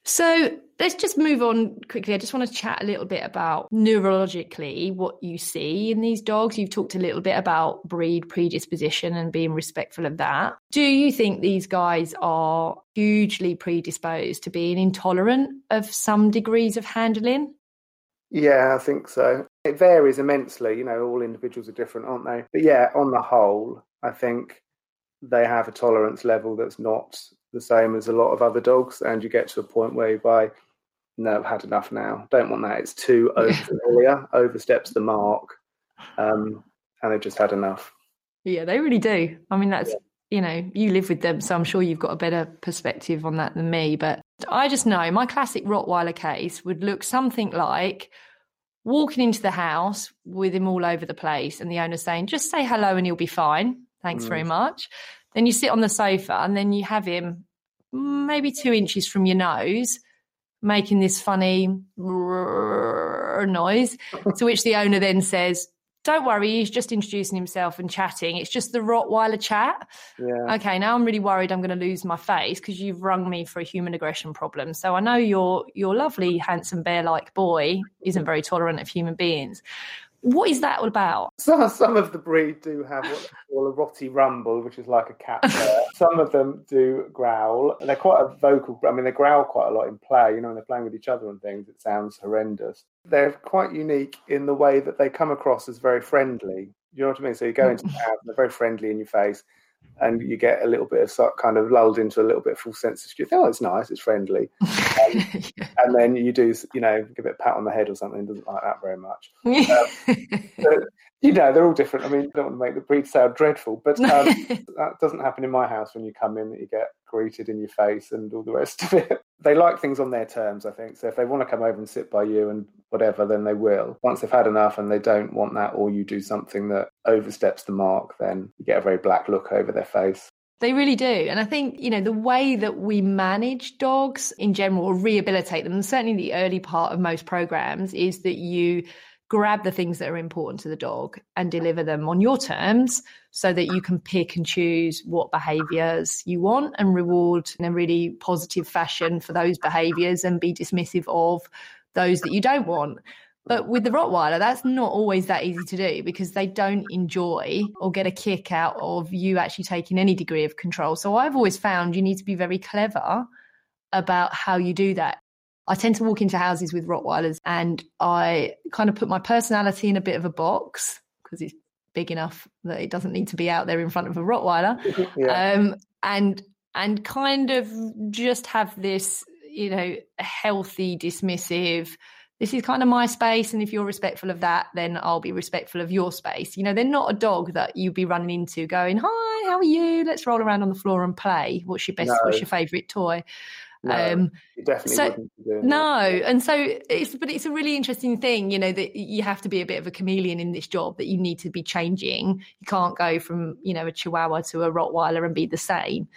So let's just move on quickly. I just want to chat a little bit about neurologically what you see in these dogs. You've talked a little bit about breed predisposition and being respectful of that. Do you think these guys are hugely predisposed to being intolerant of some degrees of handling? Yeah, I think so. It varies immensely. You know, all individuals are different, aren't they? But yeah, on the whole, I think they have a tolerance level that's not the same as a lot of other dogs, and you get to a point where you buy, no, I've had enough now. Don't want that. It's too (laughs) over familiar, oversteps the mark, um, and they've just had enough. Yeah, they really do. I mean, that's yeah. You know, you live with them, so I'm sure you've got a better perspective on that than me. But I just know my classic Rottweiler case would look something like walking into the house with him all over the place, and the owner saying, "Just say hello, and he'll be fine. Thanks mm. very much." Then you sit on the sofa and then you have him maybe two inches from your nose, making this funny noise, to which the owner then says, don't worry, he's just introducing himself and chatting. It's just the Rottweiler chat. Yeah. Okay, now I'm really worried I'm going to lose my face because you've rung me for a human aggression problem. So I know your your lovely, handsome bear-like boy isn't very tolerant of human beings. What is that all about? (laughs) Some, some of the breed do have what they call a rottie rumble, which is like a cat (laughs) purr. some of them do growl. They're quite a vocal. I mean, they growl quite a lot in play. You know, when they're playing with each other and things, it sounds horrendous. They're quite unique in the way that they come across as very friendly. You know what I mean? So you go hmm. into the house, and they're very friendly in your face and you get a little bit of sort kind of lulled into a little bit of full sense of security. Oh, it's nice, it's friendly, (laughs) um, yeah. and then you do, you know, give it a pat on the head or something. Doesn't like that very much. (laughs) Um, you know, they're all different. I mean, I don't want to make the breed sound dreadful, but (laughs) um, that doesn't happen in my house when you come in that you get greeted in your face and all the rest of it. (laughs) They like things on their terms, I think. So if they want to come over and sit by you and whatever, then they will. Once they've had enough and they don't want that, or you do something that oversteps the mark, then you get a very black look over their face. They really do. And I think, you know, the way that we manage dogs in general or rehabilitate them, certainly the early part of most programs, is that you grab the things that are important to the dog and deliver them on your terms so that you can pick and choose what behaviors you want and reward in a really positive fashion for those behaviors and be dismissive of those that you don't want. But with the Rottweiler, that's not always that easy to do because they don't enjoy or get a kick out of you actually taking any degree of control. So I've always found you need to be very clever about how you do that. I tend to walk into houses with Rottweilers and I kind of put my personality in a bit of a box because it's big enough that it doesn't need to be out there in front of a Rottweiler. (laughs) yeah. um, and and kind of just have this, you know, healthy, dismissive, this is kind of my space. And if you're respectful of that, then I'll be respectful of your space. You know, they're not a dog that you'd be running into going, Hi, how are you? Let's roll around on the floor and play. What's your best, no. what's your favourite toy? No, um, definitely so, no, and so it's but it's a really interesting thing, you know, that you have to be a bit of a chameleon in this job. That you need to be changing. You can't go from you know a Chihuahua to a Rottweiler and be the same.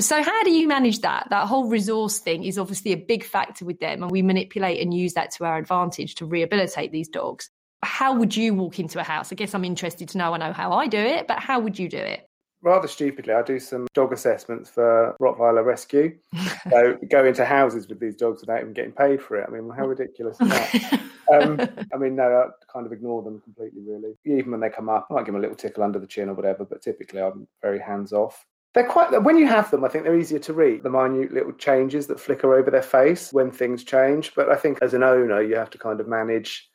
So how do you manage that? That whole resource thing is obviously a big factor with them, and we manipulate and use that to our advantage to rehabilitate these dogs. How would you walk into a house? I guess I'm interested to know. I know how I do it, but how would you do it? Rather stupidly, I do some dog assessments for Rottweiler Rescue. (laughs) so go into houses with these dogs without even getting paid for it. I mean, how (laughs) ridiculous is that? um, I mean, no, I kind of ignore them completely, really. Even when they come up, I might give them a little tickle under the chin or whatever, but typically I'm very hands off. They're quite, when you have them, I think they're easier to read. The minute little changes that flicker over their face when things change. But I think as an owner, you have to kind of manage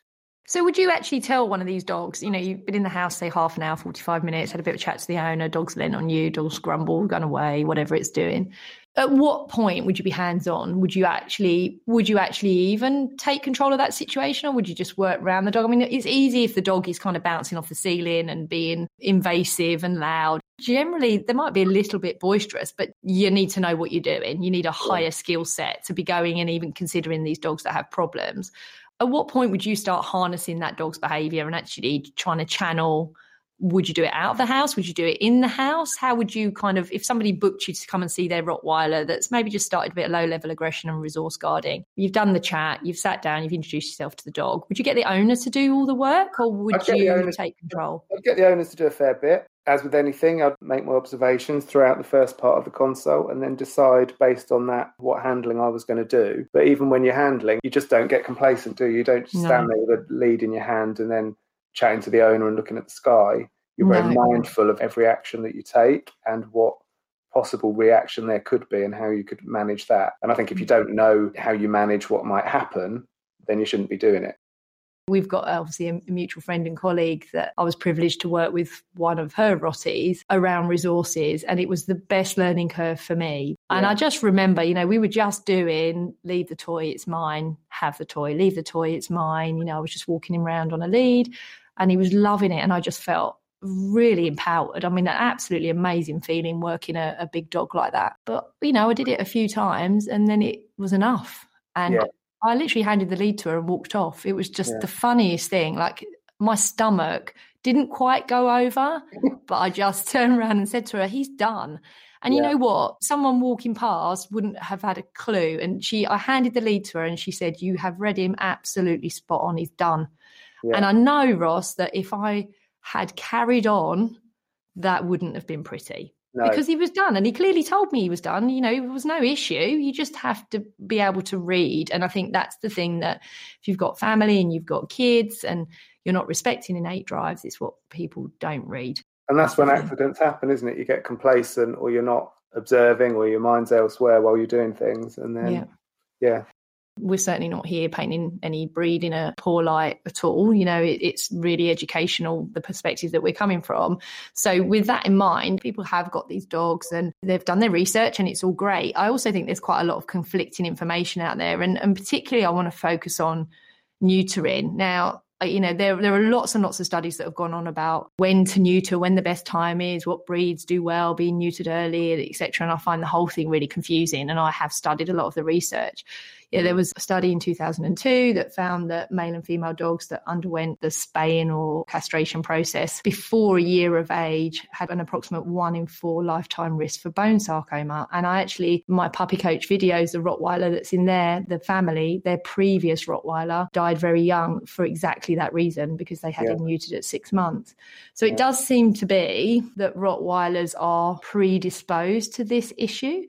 so would you actually tell one of these dogs, you know, you've been in the house, say half an hour, 45 minutes, had a bit of chat to the owner, dog's lent on you, dog's grumble, gone away, whatever it's doing. At what point would you be hands on? Would you actually, would you actually even take control of that situation or would you just work around the dog? I mean, it's easy if the dog is kind of bouncing off the ceiling and being invasive and loud. Generally, they might be a little bit boisterous, but you need to know what you're doing. You need a higher skill set to be going and even considering these dogs that have problems at what point would you start harnessing that dog's behavior and actually trying to channel would you do it out of the house? Would you do it in the house? How would you kind of if somebody booked you to come and see their rottweiler that's maybe just started a bit of low level aggression and resource guarding you've done the chat you've sat down you've introduced yourself to the dog would you get the owner to do all the work or would you take control? I'd get the owners to do a fair bit as with anything, I'd make my observations throughout the first part of the consult and then decide based on that what handling I was going to do. But even when you're handling, you just don't get complacent, do you? You don't just stand there with a lead in your hand and then chatting to the owner and looking at the sky. You're no. very mindful of every action that you take and what possible reaction there could be and how you could manage that. And I think if you mm-hmm. don't know how you manage what might happen, then you shouldn't be doing it. We've got uh, obviously a mutual friend and colleague that I was privileged to work with one of her Rotties around resources, and it was the best learning curve for me. Yeah. And I just remember, you know, we were just doing leave the toy, it's mine, have the toy, leave the toy, it's mine. You know, I was just walking him around on a lead, and he was loving it, and I just felt really empowered. I mean, an absolutely amazing feeling working a, a, big dog like that. But, you know, I did it a few times and then it was enough. And yeah. I literally handed the lead to her and walked off. It was just yeah. the funniest thing. Like my stomach didn't quite go over, (laughs) but I just turned around and said to her, he's done. And you know what? Someone walking past wouldn't have had a clue. And she, I handed the lead to her and she said, You have read him absolutely spot on. He's done. Yeah. And I know, Ross, that if I had carried on, that wouldn't have been pretty. No. Because he was done and he clearly told me he was done. You know, it was no issue. You just have to be able to read. And I think that's the thing that if you've got family and you've got kids and you're not respecting innate drives, it's what people don't read. And that's when accidents happen, isn't it? You get complacent or you're not observing or your mind's elsewhere while you're doing things. And then, yeah. yeah we're certainly not here painting any breed in a poor light at all. You know, it, it's really educational, the perspective that we're coming from. So, with that in mind, people have got these dogs and they've done their research and it's all great. I also think there's quite a lot of conflicting information out there. And, and particularly, I want to focus on neutering. Now, uh, you know there there are lots and lots of studies that have gone on about when to neuter when the best time is what breeds do well being neutered early etc and i find the whole thing really confusing and i have studied a lot of the research yeah, there was a study in 2002 that found that male and female dogs that underwent the spaying or castration process before a year of age had an approximate one in four lifetime risk for bone sarcoma. And I actually, my puppy coach videos, the Rottweiler that's in there, the family, their previous Rottweiler died very young for exactly that reason because they had yeah. him neutered at six months. So it does seem to be that Rottweilers are predisposed to this issue.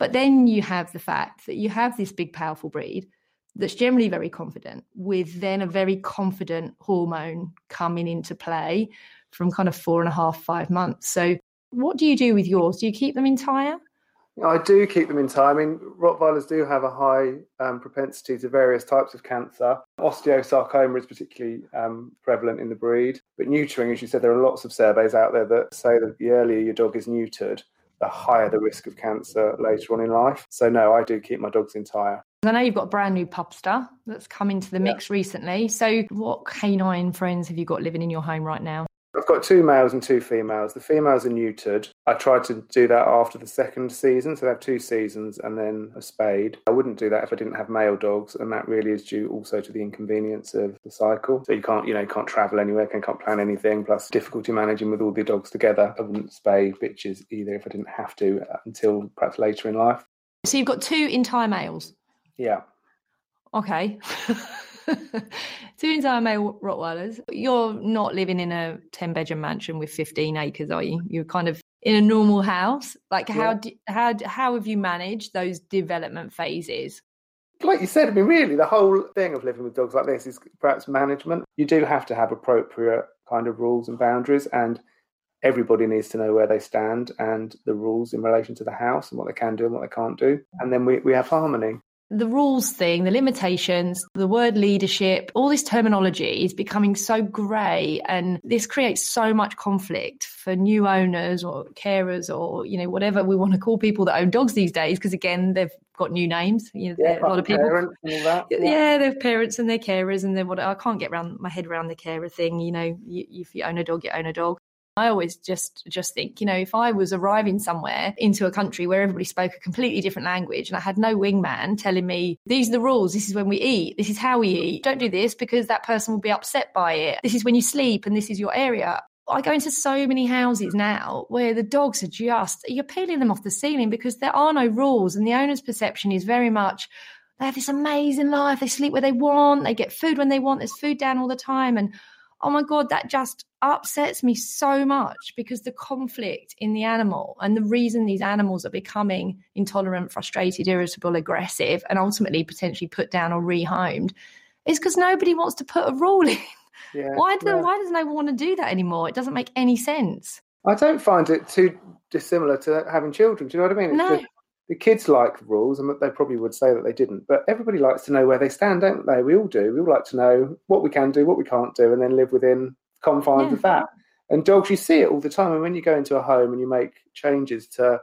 But then you have the fact that you have this big, powerful breed that's generally very confident, with then a very confident hormone coming into play from kind of four and a half, five months. So, what do you do with yours? Do you keep them entire? I do keep them entire. I mean, Rottweilers do have a high um, propensity to various types of cancer. Osteosarcoma is particularly um, prevalent in the breed. But neutering, as you said, there are lots of surveys out there that say that the earlier your dog is neutered, the higher the risk of cancer later on in life. So, no, I do keep my dogs entire. I know you've got a brand new pupster that's come into the mix recently. So, what canine friends have you got living in your home right now? I've got two males and two females. The females are neutered. I tried to do that after the second season, so they have two seasons and then a spayed. I wouldn't do that if I didn't have male dogs, and that really is due also to the inconvenience of the cycle. So you can't, you know, can't travel anywhere, can't plan anything, plus difficulty managing with all the dogs together. I wouldn't spay bitches either if I didn't have to uh, until perhaps later in life. So you've got two entire males. Yeah. Okay. (laughs) (laughs) Two male Rottweilers. You're not living in a 10 bedroom mansion with 15 acres, are you? You're kind of in a normal house. Like, how, do, how, how have you managed those development phases? Like you said, I mean, really, the whole thing of living with dogs like this is perhaps management. You do have to have appropriate kind of rules and boundaries, and everybody needs to know where they stand and the rules in relation to the house and what they can do and what they can't do. And then we, we have harmony the rules thing, the limitations, the word leadership, all this terminology is becoming so grey and this creates so much conflict for new owners or carers or, you know, whatever we want to call people that own dogs these days, because again, they've got new names. You know, yeah, a lot of people. Yeah. yeah, they're parents and they're carers and they're what I can't get around my head around the carer thing. You know, you, if you own a dog, you own a dog. I always just just think, you know, if I was arriving somewhere into a country where everybody spoke a completely different language and I had no wingman telling me these are the rules, this is when we eat, this is how we eat. Don't do this because that person will be upset by it. This is when you sleep and this is your area. I go into so many houses now where the dogs are just you're peeling them off the ceiling because there are no rules and the owner's perception is very much they have this amazing life. They sleep where they want. They get food when they want. There's food down all the time. And oh my God, that just upsets me so much because the conflict in the animal and the reason these animals are becoming intolerant, frustrated, irritable, aggressive, and ultimately potentially put down or rehomed is because nobody wants to put a rule in. Yeah, why, do, yeah. why does no one want to do that anymore? It doesn't make any sense. I don't find it too dissimilar to having children. Do you know what I mean? It's no. Just, the kids like the rules, and they probably would say that they didn't. But everybody likes to know where they stand, don't they? We all do. We all like to know what we can do, what we can't do, and then live within confines yeah. of that. And dogs, you see it all the time. And when you go into a home and you make changes to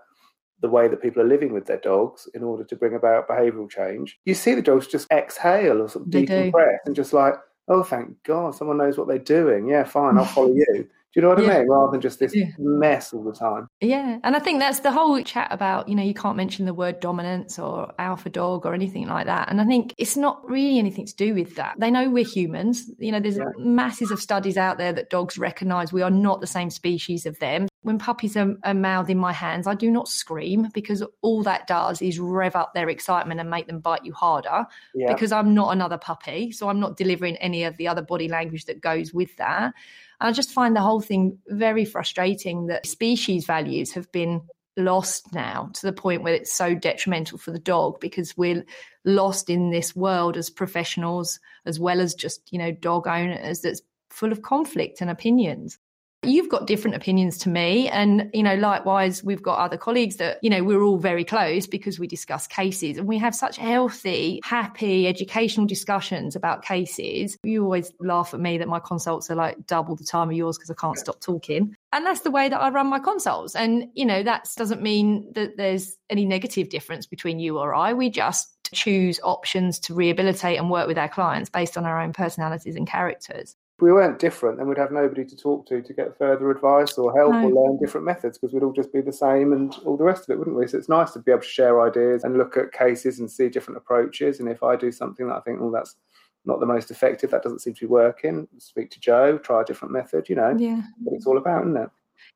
the way that people are living with their dogs in order to bring about behavioural change, you see the dogs just exhale or sort of decompress and just like, oh, thank God, someone knows what they're doing. Yeah, fine, I'll follow you. Do you know what yeah. I mean? Rather than just this yeah. mess all the time. Yeah. And I think that's the whole chat about, you know, you can't mention the word dominance or alpha dog or anything like that. And I think it's not really anything to do with that. They know we're humans. You know, there's yeah. masses of studies out there that dogs recognize we are not the same species of them. When puppies are, are mouthed in my hands, I do not scream because all that does is rev up their excitement and make them bite you harder because I'm not another puppy. So I'm not delivering any of the other body language that goes with that. I just find the whole thing very frustrating that species values have been lost now to the point where it's so detrimental for the dog because we're lost in this world as professionals as well as just, you know, dog owners that's full of conflict and opinions you've got different opinions to me and you know likewise we've got other colleagues that you know we're all very close because we discuss cases and we have such healthy happy educational discussions about cases. You always laugh at me that my consults are like double the time of yours because i can't stop talking and that's the way that i run my consults and you know that doesn't mean that there's any negative difference between you or i. We just choose options to rehabilitate and work with our clients based on our own personalities and characters if we weren't different, then we'd have nobody to talk to to get further advice or help no. or learn different methods because we'd all just be the same and all the rest of it, wouldn't we? So it's nice to be able to share ideas and look at cases and see different approaches. And if I do something that I think, well, that's not the most effective, that doesn't seem to be working, speak to Jo, try a different method, you know. Yeah. What it's all about, isn't it?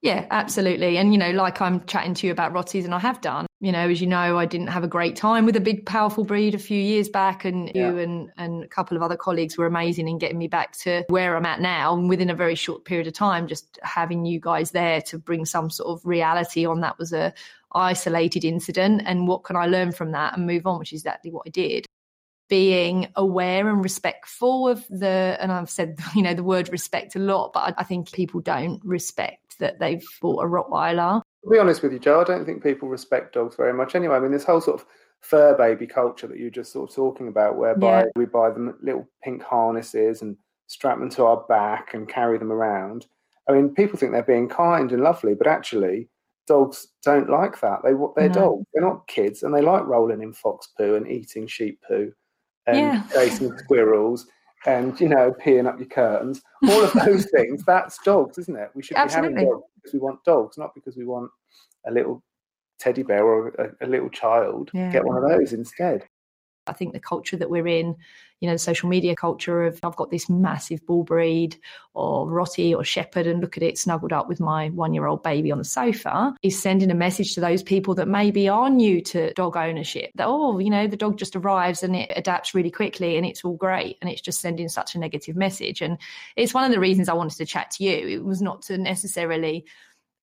Yeah, absolutely. And, you know, like I'm chatting to you about Rotties, and I have done, you know, as you know, I didn't have a great time with a big, powerful breed a few years back. And yeah. you and, and a couple of other colleagues were amazing in getting me back to where I'm at now. And within a very short period of time, just having you guys there to bring some sort of reality on that was a isolated incident. And what can I learn from that and move on, which is exactly what I did being aware and respectful of the and I've said (laughs) you know the word respect a lot but I, think people don't respect that they've bought a Rottweiler. To be honest with you, Jo, I don't think people respect dogs very much anyway. I mean, this whole sort of fur baby culture that you're just sort of talking about, whereby yeah. we buy them little pink harnesses and strap them to our back and carry them around. I mean, people think they're being kind and lovely, but actually, dogs don't like that. They they're no. dogs. They're not kids, and they like rolling in fox poo and eating sheep poo and yeah. chasing (laughs) squirrels and you know peeing up your curtains all of those (laughs) things that's dogs isn't it we should Absolutely. be having dogs because we want dogs not because we want a little teddy bear or a, a little child yeah. get one of those instead I think the culture that we're in, you know, the social media culture of I've got this massive bull breed or rottie or shepherd and look at it snuggled up with my one year old baby on the sofa is sending a message to those people that maybe are new to dog ownership that, oh, you know, the dog just arrives and it adapts really quickly and it's all great. And it's just sending such a negative message. And it's one of the reasons I wanted to chat to you. It was not to necessarily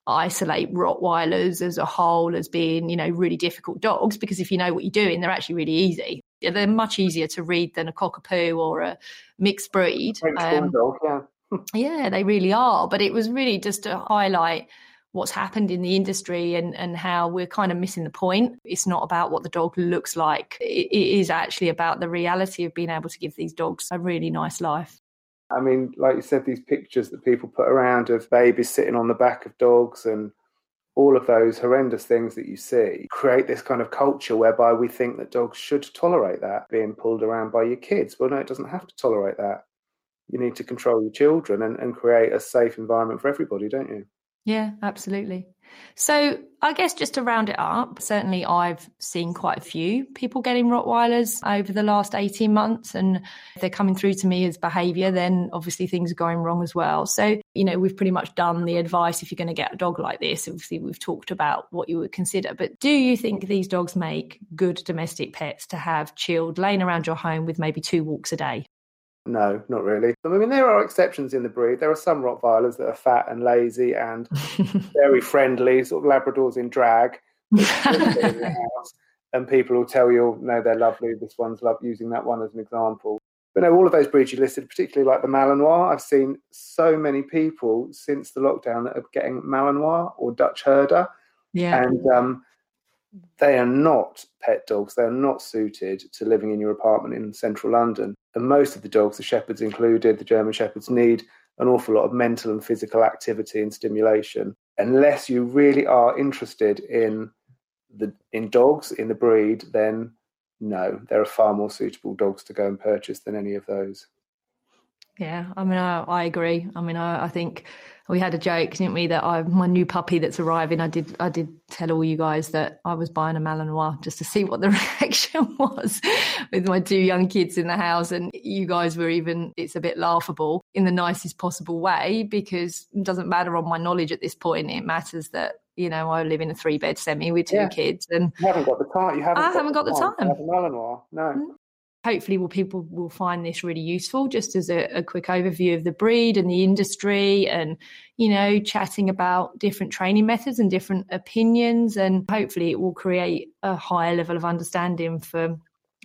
isolate Rottweilers as a whole as being, you know, really difficult dogs because if you know what you're doing, they're actually really easy. They're much easier to read than a cockapoo or a mixed breed. Um, dog, yeah. (laughs) yeah, they really are. But it was really just to highlight what's happened in the industry and, and how we're kind of missing the point. It's not about what the dog looks like. it is actually about the reality of being able to give these dogs a really nice life. I mean, like you said, these pictures that people put around of babies sitting on the back of dogs and all of those horrendous things that you see create this kind of culture whereby we think that dogs should tolerate that being pulled around by your kids. Well, no, it doesn't have to tolerate that. You need to control your children and, and create a safe environment for everybody, don't you? Yeah, absolutely. So, I guess just to round it up, certainly I've seen quite a few people getting Rottweilers over the last 18 months. And if they're coming through to me as behavior, then obviously things are going wrong as well. So, you know, we've pretty much done the advice if you're going to get a dog like this. Obviously, we've talked about what you would consider. But do you think these dogs make good domestic pets to have chilled, laying around your home with maybe two walks a day? No, not really. I mean, there are exceptions in the breed. There are some Rottweilers that are fat and lazy and (laughs) very friendly, sort of Labradors in drag. (laughs) and people will tell you, no, they're lovely. This one's love using that one as an example. But no, all of those breeds you listed, particularly like the Malinois, I've seen so many people since the lockdown that are getting Malinois or Dutch Herder. Yeah. And um, they are not pet dogs. They are not suited to living in your apartment in central London. And most of the dogs, the shepherds included, the German shepherds, need an awful lot of mental and physical activity and stimulation. Unless you really are interested in the in dogs in the breed, then no, there are far more suitable dogs to go and purchase than any of those. Yeah, I mean, I, I agree. I mean, I, I, think we had a joke, didn't we, that I my new puppy that's arriving. I did I did tell all you guys that I was buying a Malinois just to see what the (laughs) reaction was with my two young kids in the house, and you guys were even. It's a bit laughable in the nicest possible way because it doesn't matter on my knowledge at this point. It matters that you know, I live in a three bed semi with two yeah. kids, and you haven't got the time. You haven't. I haven't got the time. time. Malinois, no. Mm. Hopefully will people will find this really useful just as a, a, quick overview of the breed and the industry and you know chatting about different training methods and different opinions. And hopefully it will create a higher level of understanding for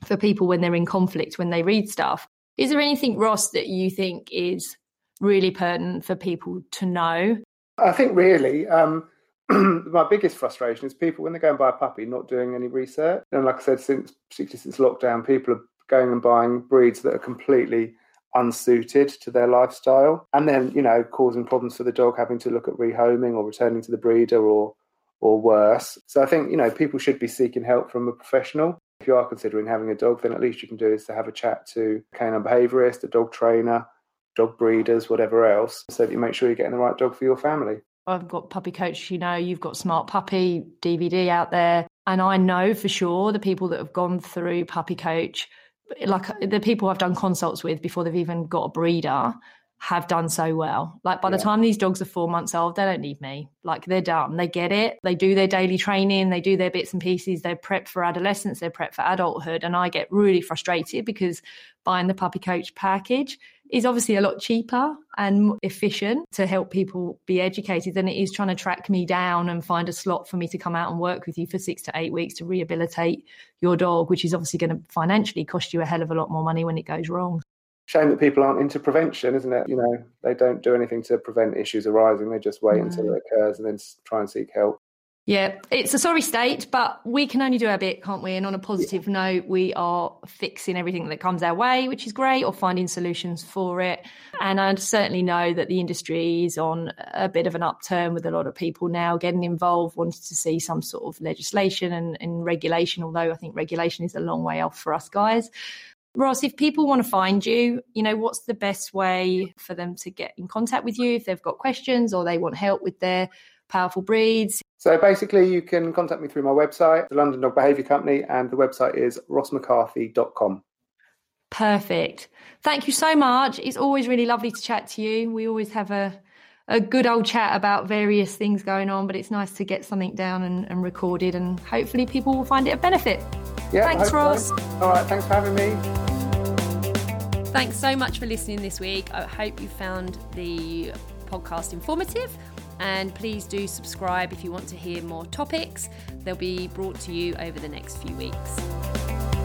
for people when they're in conflict when they read stuff. Is there anything ross that you think is really pertinent for people to know? I think really um (clears throat) my biggest frustration is people when they go and buy a puppy not doing any research. And like I said, since particularly since lockdown, people are going and buying breeds that are completely unsuited to their lifestyle. And then you know causing problems for the dog having to look at rehoming or returning to the breeder or or worse. So i think you know people should be seeking help from a professional. If you are considering having a dog then at least you can do is to have a chat to a canine behaviorist a dog trainer dog breeders whatever else so that you make sure you're getting the right dog for your family. I've got Puppy Coach, you know, you've got Smart Puppy DVD out there. And I know for sure the people that have gone through Puppy Coach like the people I've done consults with before they've even got a breeder have done so well. Like by yeah. the time these dogs are four months old, they don't need me. Like they're done. They get it. They do their daily training. They do their bits and pieces. They're prepped for adolescence. They're prepped for adulthood. And I get really frustrated because buying the puppy coach package is obviously a lot cheaper and efficient to help people be educated than it is trying to track me down and find a slot for me to come out and work with you for six to eight weeks to rehabilitate your dog, which is obviously going to financially cost you a hell of a lot more money when it goes wrong. Shame that people aren't into prevention, isn't it? You know, they don't do anything to prevent issues arising. They just wait no. until it occurs and then try and seek help. Yeah, it's a sorry state, but we can only do our bit, can't we? And on a positive yeah. note, we are fixing everything that comes our way, which is great, or finding solutions for it. And I certainly know that the industry is on a bit of an upturn with a lot of people now getting involved, wanting to see some sort of legislation and, and regulation, although I think regulation is a long way off for us guys. Ross, if people want to find you, you know, what's the best way for them to get in contact with you if they've got questions or they want help with their powerful breeds? So basically, you can contact me through my website, the London Dog Behaviour Company, and the website is rossmccarthy.com. Perfect. Thank you so much. It's always really lovely to chat to you. We always have a a good old chat about various things going on, but it's nice to get something down and, and recorded, and hopefully people will find it a benefit. Yeah, thanks, Ross. So. All right, thanks for having me. Thanks so much for listening this week. I hope you found the podcast informative and please do subscribe if you want to hear more topics. They'll be brought to you over the next few weeks.